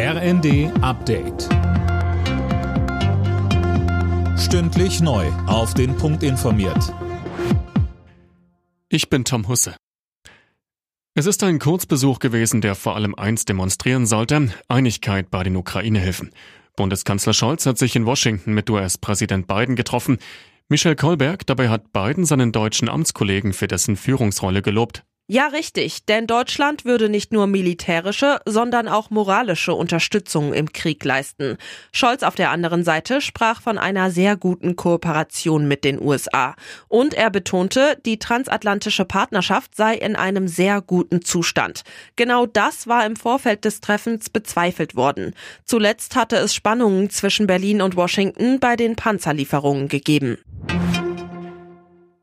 RND Update. Stündlich neu. Auf den Punkt informiert. Ich bin Tom Husse. Es ist ein Kurzbesuch gewesen, der vor allem eins demonstrieren sollte: Einigkeit bei den Ukraine-Hilfen. Bundeskanzler Scholz hat sich in Washington mit US-Präsident Biden getroffen. Michel Kolberg dabei hat Biden seinen deutschen Amtskollegen für dessen Führungsrolle gelobt. Ja, richtig, denn Deutschland würde nicht nur militärische, sondern auch moralische Unterstützung im Krieg leisten. Scholz auf der anderen Seite sprach von einer sehr guten Kooperation mit den USA. Und er betonte, die transatlantische Partnerschaft sei in einem sehr guten Zustand. Genau das war im Vorfeld des Treffens bezweifelt worden. Zuletzt hatte es Spannungen zwischen Berlin und Washington bei den Panzerlieferungen gegeben.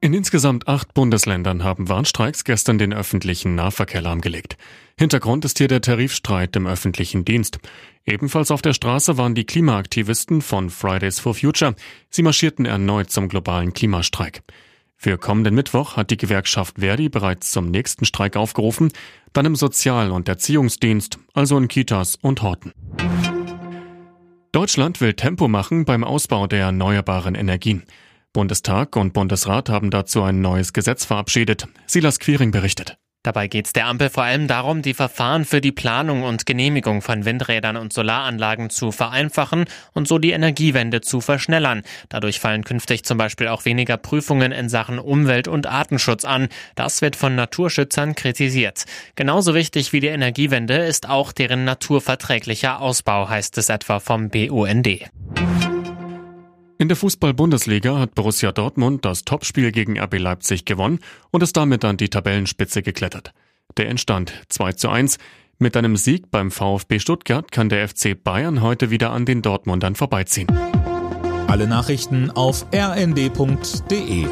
In insgesamt acht Bundesländern haben Warnstreiks gestern den öffentlichen Nahverkehr lahmgelegt. Hintergrund ist hier der Tarifstreit im öffentlichen Dienst. Ebenfalls auf der Straße waren die Klimaaktivisten von Fridays for Future. Sie marschierten erneut zum globalen Klimastreik. Für kommenden Mittwoch hat die Gewerkschaft Verdi bereits zum nächsten Streik aufgerufen, dann im Sozial- und Erziehungsdienst, also in Kitas und Horten. Deutschland will Tempo machen beim Ausbau der erneuerbaren Energien. Bundestag und Bundesrat haben dazu ein neues Gesetz verabschiedet. Silas Quiring berichtet. Dabei geht es der Ampel vor allem darum, die Verfahren für die Planung und Genehmigung von Windrädern und Solaranlagen zu vereinfachen und so die Energiewende zu verschnellern. Dadurch fallen künftig zum Beispiel auch weniger Prüfungen in Sachen Umwelt- und Artenschutz an. Das wird von Naturschützern kritisiert. Genauso wichtig wie die Energiewende ist auch deren naturverträglicher Ausbau, heißt es etwa vom BUND. In der Fußball-Bundesliga hat Borussia Dortmund das Topspiel gegen RB Leipzig gewonnen und ist damit an die Tabellenspitze geklettert. Der Endstand 2 zu 1. Mit einem Sieg beim VfB Stuttgart kann der FC Bayern heute wieder an den Dortmundern vorbeiziehen. Alle Nachrichten auf rnd.de